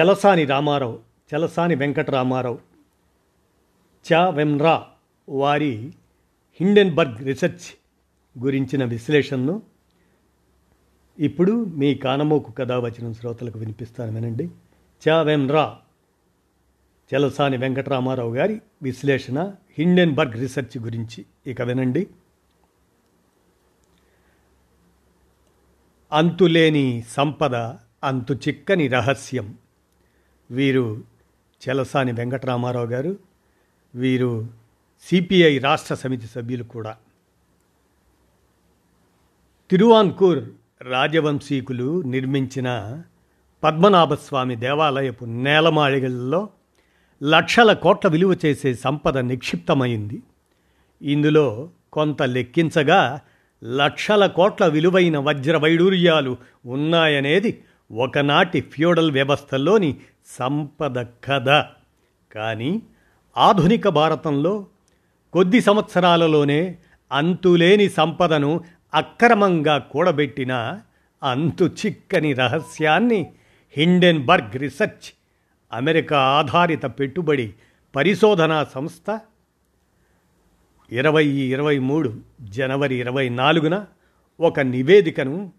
చలసాని రామారావు చలసాని వెంకటరామారావు చా వెమ్రా వారి Hindenburg research గురించిన విశ్లేషణను ఇప్పుడు మీ కానమోకు కథావచనం శ్రోతలకు వినిపిస్తాను వినండి. చా వెమ్రా చలసాని వెంకటరామారావు గారి విశ్లేషణ హిండెన్బర్గ్ రీసెర్చ్ గురించి ఇక వినండి. అంతులేని సంపద అంతు చిక్కని రహస్యం వీరు చెలసాని వెంకటరామారావు గారు వీరు సిపిఐ రాష్ట్ర సమితి సభ్యులు కూడా. తిరువాన్కూర్ రాజవంశీకులు నిర్మించిన పద్మనాభస్వామి దేవాలయపు నేలమాళిగల్లో లక్షల కోట్ల విలువ చేసే సంపద నిక్షిప్తమైంది. ఇందులో కొంత లెక్కించగా లక్షల కోట్ల విలువైన వజ్ర వైడూర్యాలు ఉన్నాయనేది ఒకనాటి ఫ్యూడల్ వ్యవస్థలోని సంపద కథ. కానీ ఆధునిక భారతంలో కొద్ది సంవత్సరాలలోనే అంతులేని సంపదను అక్రమంగా కూడబెట్టిన అంతు చిక్కని రహస్యాన్ని హిండెన్బర్గ్ రీసెర్చ్ అమెరికా ఆధారిత పెట్టుబడి పరిశోధనా సంస్థ ఇరవై ఇరవై మూడు జనవరి ఇరవై నాలుగున ఒక నివేదికను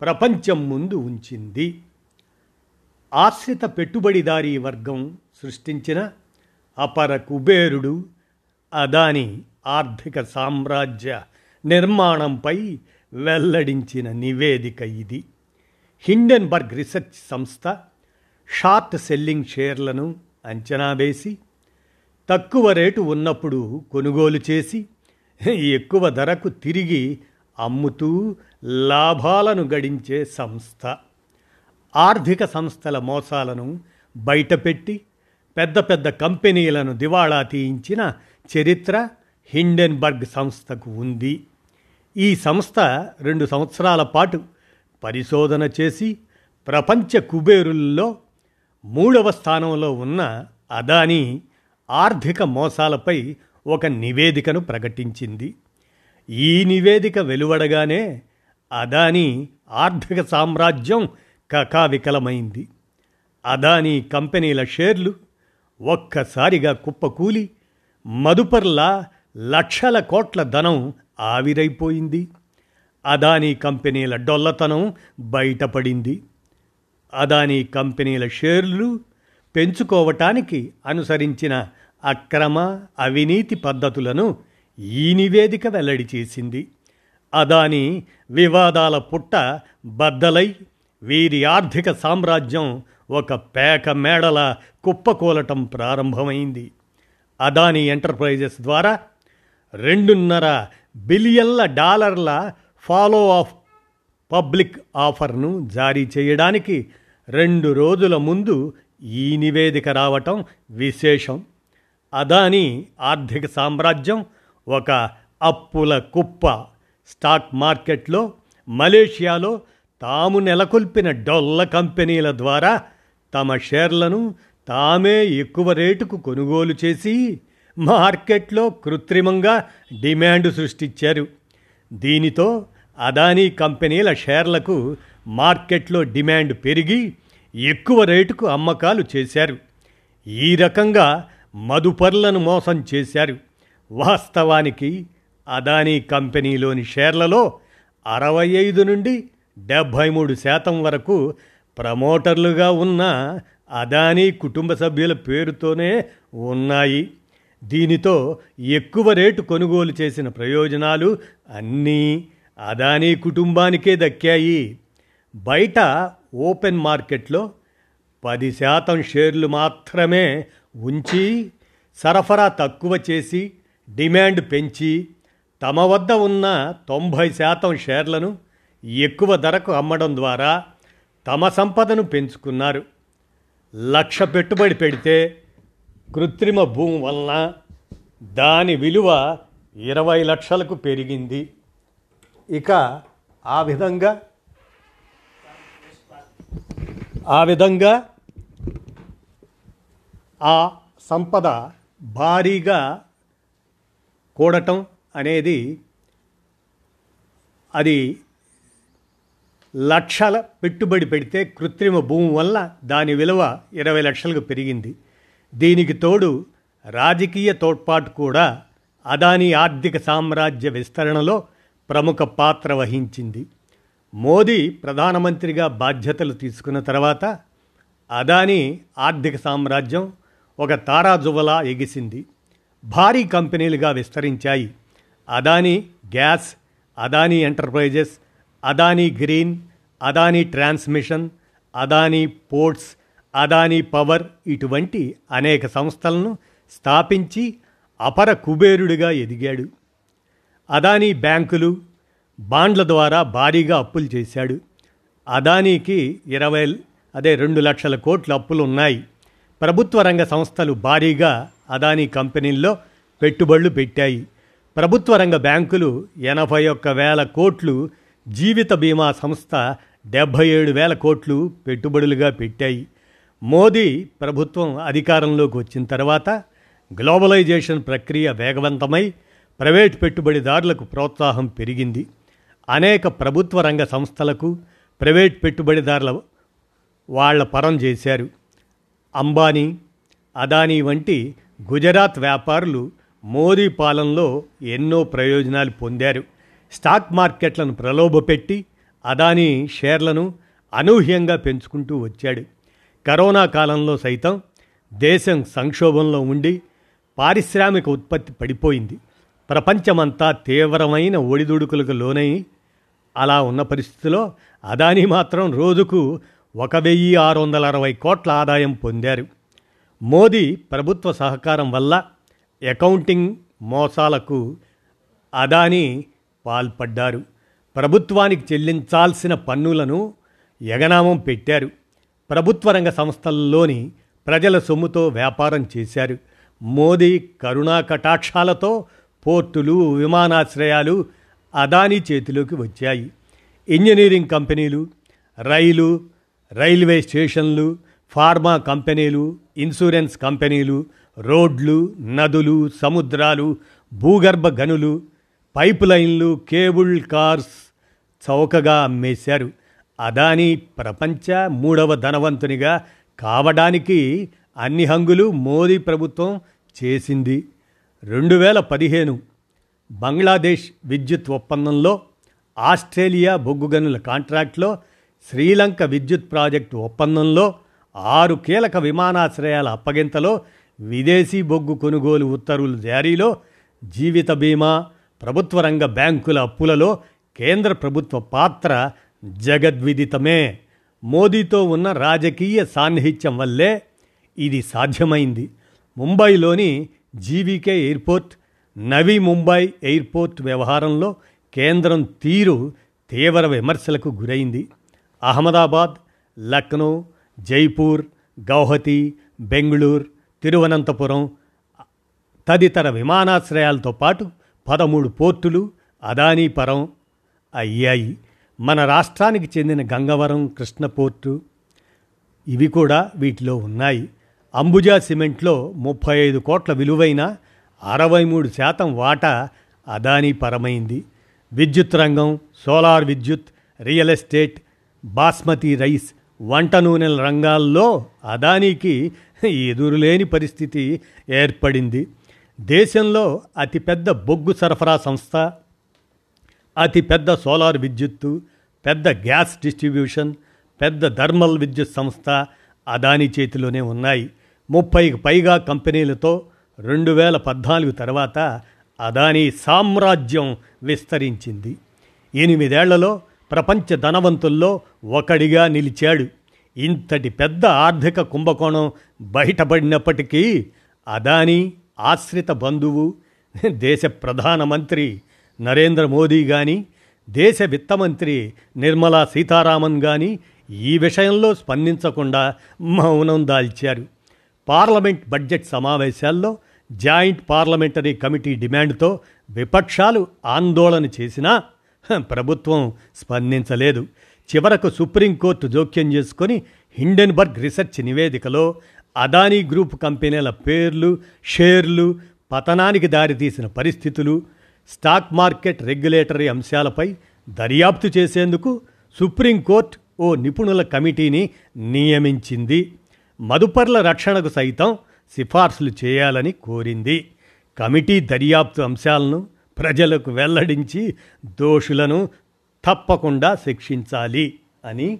ప్రపంచం ముందు ఉంచింది. ఆశ్రిత పెట్టుబడిదారీ వర్గం సృష్టించిన అపర కుబేరుడు అదాని ఆర్థిక సామ్రాజ్య నిర్మాణంపై వెల్లడించిన నివేదిక ఇది. హిండెన్బర్గ్ రీసెర్చ్ సంస్థ షార్ట్ సెల్లింగ్ షేర్లను అంచనా వేసి తక్కువ రేటు ఉన్నప్పుడు కొనుగోలు చేసి ఎక్కువ ధరకు తిరిగి అమ్ముతూ లాభాలను గడించే సంస్థ. ఆర్థిక సంస్థల మోసాలను బయటపెట్టి పెద్ద పెద్ద కంపెనీలను దివాళా తీయించిన చరిత్ర హిండెన్బర్గ్ సంస్థకు ఉంది. ఈ సంస్థ రెండు సంవత్సరాల పాటు పరిశోధన చేసి ప్రపంచ కుబేరుల్లో మూడవ స్థానంలో ఉన్న అదానీ ఆర్థిక మోసాలపై ఒక నివేదికను ప్రకటించింది. ఈ నివేదిక వెలువడగానే అదానీ ఆర్థిక సామ్రాజ్యం కకావికలమైంది అదానీ కంపెనీల షేర్లు ఒక్కసారిగా కుప్పకూలి మదుపర్లా లక్షల కోట్ల ధనం ఆవిరైపోయింది. అదానీ కంపెనీల డొల్లతనం బయటపడింది. అదానీ కంపెనీల షేర్లు పెంచుకోవటానికి అనుసరించిన అక్రమ అవినీతి పద్ధతులను ఈ నివేదిక వెల్లడి చేసింది. అదాని వివాదాల పుట్ట బద్దలై వీరి ఆర్థిక సామ్రాజ్యం ఒక పేక మేడల కుప్పకూలటం ప్రారంభమైంది. అదాని ఎంటర్ప్రైజెస్ ద్వారా రెండున్నర బిలియన్ల డాలర్ల ఫాలో ఆఫ్ పబ్లిక్ ఆఫర్ను జారీ చేయడానికి రెండు రోజుల ముందు ఈ నివేదిక రావటం విశేషం. అదానీ ఆర్థిక సామ్రాజ్యం ఒక అప్పుల కుప్ప స్టాక్ మార్కెట్లో మలేషియాలో తాము నెలకొల్పిన డొల్ల కంపెనీల ద్వారా తమ షేర్లను తామే ఎక్కువ రేటుకు కొనుగోలు చేసి మార్కెట్లో కృత్రిమంగా డిమాండ్ సృష్టించారు. దీనితో అదానీ కంపెనీల షేర్లకు మార్కెట్లో డిమాండ్ పెరిగి ఎక్కువ రేటుకు అమ్మకాలు చేశారు. ఈ రకంగా మదుపర్లను మోసం చేశారు. వాస్తవానికి అదానీ కంపెనీలోని షేర్లలో అరవై ఐదు నుండి డెబ్భై మూడు శాతం వరకు ప్రమోటర్లుగా ఉన్న అదానీ కుటుంబ సభ్యుల పేరుతోనే ఉన్నాయి. దీనితో ఎక్కువ రేటు కొనుగోలు చేసిన ప్రయోజనాలు అన్నీ అదానీ కుటుంబానికే దక్కాయి. బయట ఓపెన్ మార్కెట్లో పది శాతం షేర్లు మాత్రమే ఉంచి సరఫరా తక్కువ చేసి డిమాండ్ పెంచి తమ వద్ద ఉన్న తొంభై శాతం షేర్లను ఎక్కువ ధరకు అమ్మడం ద్వారా తమ సంపదను పెంచుకున్నారు. లక్ష పెట్టుబడి పెడితే కృత్రిమ భూమి వలన దాని విలువ ఇరవై లక్షలకు పెరిగింది. ఇక ఆ విధంగా ఆ విధంగా ఆ సంపద భారీగా కూడటం అనేది అది లక్షల పెట్టుబడి పెడితే కృత్రిమ భూమి వల్ల దాని విలువ ఇరవై లక్షలకు పెరిగింది. దీనికి తోడు రాజకీయ తోడ్పాటు కూడా అదానీ ఆర్థిక సామ్రాజ్య విస్తరణలో ప్రముఖ పాత్ర వహించింది. మోదీ ప్రధానమంత్రిగా బాధ్యతలు తీసుకున్న తర్వాత అదానీ ఆర్థిక సామ్రాజ్యం ఒక తారాజువలా ఎగిసింది. భారీ కంపెనీలుగా విస్తరించాయి. Adani gas Adani enterprises Adani green Adani transmission Adani ports Adani power ఇటువంటి అనేక సంస్థలను స్థాపించి అపర కుబేరుడిగా ఎదిగాడు. అదానీ బ్యాంకులు బాండ్ల ద్వారా భారీగా అప్పులు చేశాడు. అదానీకి ఇరవై అదే రెండు లక్షల కోట్ల అప్పులు ఉన్నాయి. ప్రభుత్వ రంగ సంస్థలు భారీగా అదానీ కంపెనీల్లో పెట్టుబడులు పెట్టాయి. ప్రభుత్వ రంగ బ్యాంకులు ఎనభై ఒక్క వేల కోట్లు జీవిత బీమా సంస్థ డెబ్భై ఏడు వేల కోట్లు పెట్టుబడులుగా పెట్టాయి. మోదీ ప్రభుత్వం అధికారంలోకి వచ్చిన తర్వాత గ్లోబలైజేషన్ ప్రక్రియ వేగవంతమై ప్రైవేట్ పెట్టుబడిదారులకు ప్రోత్సాహం పెరిగింది. అనేక ప్రభుత్వ రంగ సంస్థలకు ప్రైవేట్ పెట్టుబడిదారుల వాళ్ళ పరం చేశారు. అంబానీ అదానీ వంటి గుజరాత్ వ్యాపారులు మోదీ పాలనలో ఎన్నో ప్రయోజనాలు పొందారు. స్టాక్ మార్కెట్లను ప్రలోభపెట్టి అదానీ షేర్లను అనూహ్యంగా పెంచుకుంటూ వచ్చాడు. కరోనా కాలంలో సైతం దేశం సంక్షోభంలో ఉండి పారిశ్రామిక ఉత్పత్తి పడిపోయింది. ప్రపంచమంతా తీవ్రమైన ఒడిదుడుకులకు లోనై అలా ఉన్న పరిస్థితిలో అదానీ మాత్రం రోజుకు ఒక వెయ్యి ఆరు వందల అరవై కోట్ల ఆదాయం పొందారు. మోదీ ప్రభుత్వ సహకారం వల్ల అకౌంటింగ్ మోసాలకు అదానీ పాల్పడ్డారు. ప్రభుత్వానికి చెల్లించాల్సిన పన్నులను ఎగనామం పెట్టారు. ప్రభుత్వ రంగ సంస్థల్లోని ప్రజల సొమ్ముతో వ్యాపారం చేశారు. మోదీ కరుణా కటాక్షాలతో పోర్టులు విమానాశ్రయాలు అదానీ చేతిలోకి వచ్చాయి. ఇంజనీరింగ్ కంపెనీలు రైలు రైల్వే స్టేషన్లు ఫార్మా కంపెనీలు ఇన్సూరెన్స్ కంపెనీలు రోడ్లు నదులు సముద్రాలు భూగర్భ గనులు పైప్ లైన్లు కేబుల్ కార్స్ చౌకగా అమ్మేశారు. అదానీ ప్రపంచ మూడవ ధనవంతునిగా కావడానికి అన్ని హంగులు మోదీ ప్రభుత్వం చేసింది. రెండు వేల పదిహేను బంగ్లాదేశ్ విద్యుత్ ఒప్పందంలో ఆస్ట్రేలియా బొగ్గు గనుల కాంట్రాక్ట్లో శ్రీలంక విద్యుత్ ప్రాజెక్టు ఒప్పందంలో ఆరు కీలక విమానాశ్రయాల అప్పగింతలో విదేశీ బొగ్గు కొనుగోలు ఉత్తర్వులు జారీలో జీవిత బీమా ప్రభుత్వ రంగ బ్యాంకుల అప్పులలో కేంద్ర ప్రభుత్వ పాత్ర జగద్విదితమే. మోదీతో ఉన్న రాజకీయ సాన్నిహిత్యం వల్లే ఇది సాధ్యమైంది. ముంబైలోని GVK airport Navi Mumbai airport వ్యవహారంలో కేంద్రం తీరు తీవ్ర విమర్శలకు గురైంది. అహ్మదాబాద్ లక్నో జైపూర్ గౌహతి బెంగళూరు తిరువనంతపురం తదితర విమానాశ్రయాలతో పాటు పదమూడు పోర్టులు అదానీ పరం అయ్యాయి. మన రాష్ట్రానికి చెందిన గంగవరం కృష్ణ పోర్టు ఇవి కూడా వీటిలో ఉన్నాయి. అంబుజా సిమెంట్లో ముప్పై ఐదు కోట్ల విలువైన అరవై మూడు శాతం వాటా అదానీ పరమైంది. విద్యుత్ రంగం సోలార్ విద్యుత్ రియల్ ఎస్టేట్ బాస్మతి రైస్ వంట నూనెల రంగాల్లో అదానీకి ఎదురులేని పరిస్థితి ఏర్పడింది. దేశంలో అతిపెద్ద బొగ్గు సరఫరా సంస్థ అతిపెద్ద సోలార్ విద్యుత్తు పెద్ద గ్యాస్ డిస్ట్రిబ్యూషన్ పెద్ద థర్మల్ విద్యుత్ సంస్థ అదానీ చేతిలోనే ఉన్నాయి. ముప్పైకి పైగా కంపెనీలతో రెండు వేల పద్నాలుగు తర్వాత అదానీ సామ్రాజ్యం విస్తరించింది. ఎనిమిదేళ్ళలో ప్రపంచ ధనవంతుల్లో ఒకడిగా నిలిచాడు. ఇంతటి పెద్ద ఆర్థిక కుంభకోణం బయటపడినప్పటికీ అదానీ ఆశ్రిత బంధువు దేశ ప్రధానమంత్రి నరేంద్ర మోదీ కానీ దేశ విత్తమంత్రి నిర్మలా సీతారామన్ కానీ ఈ విషయంలో స్పందించకుండా మౌనం దాల్చారు. పార్లమెంట్ బడ్జెట్ సమావేశాల్లో జాయింట్ పార్లమెంటరీ కమిటీ డిమాండ్తో విపక్షాలు ఆందోళన చేసినా ప్రభుత్వం స్పందించలేదు. చివరకు సుప్రీంకోర్టు జోక్యం చేసుకొని హిండెన్బర్గ్ రీసెర్చ్ నివేదికలో అదానీ గ్రూప్ కంపెనీల పేర్లు షేర్లు పతనానికి దారితీసిన పరిస్థితులు స్టాక్ మార్కెట్ రెగ్యులేటరీ అంశాలపై దర్యాప్తు చేసేందుకు సుప్రీంకోర్టు ఓ నిపుణుల కమిటీని నియమించింది. మదుపర్ల రక్షణకు సైతం సిఫార్సులు చేయాలని కోరింది. కమిటీ దర్యాప్తు అంశాలను ప్రజలకు వెల్లడించి దోషులను తప్పకుండా శిక్షించాలి అని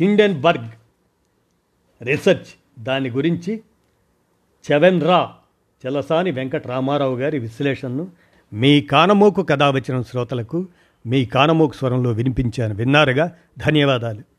హిండెన్బర్గ్ రీసెర్చ్ దాని గురించి చెవెన్రా చలసాని వెంకట రామారావు గారి విశ్లేషణను మీ కానమోకు కథావచనం వచ్చిన శ్రోతలకు మీ కానమోకు స్వరంలో వినిపించాను. విన్నారుగా? ధన్యవాదాలు.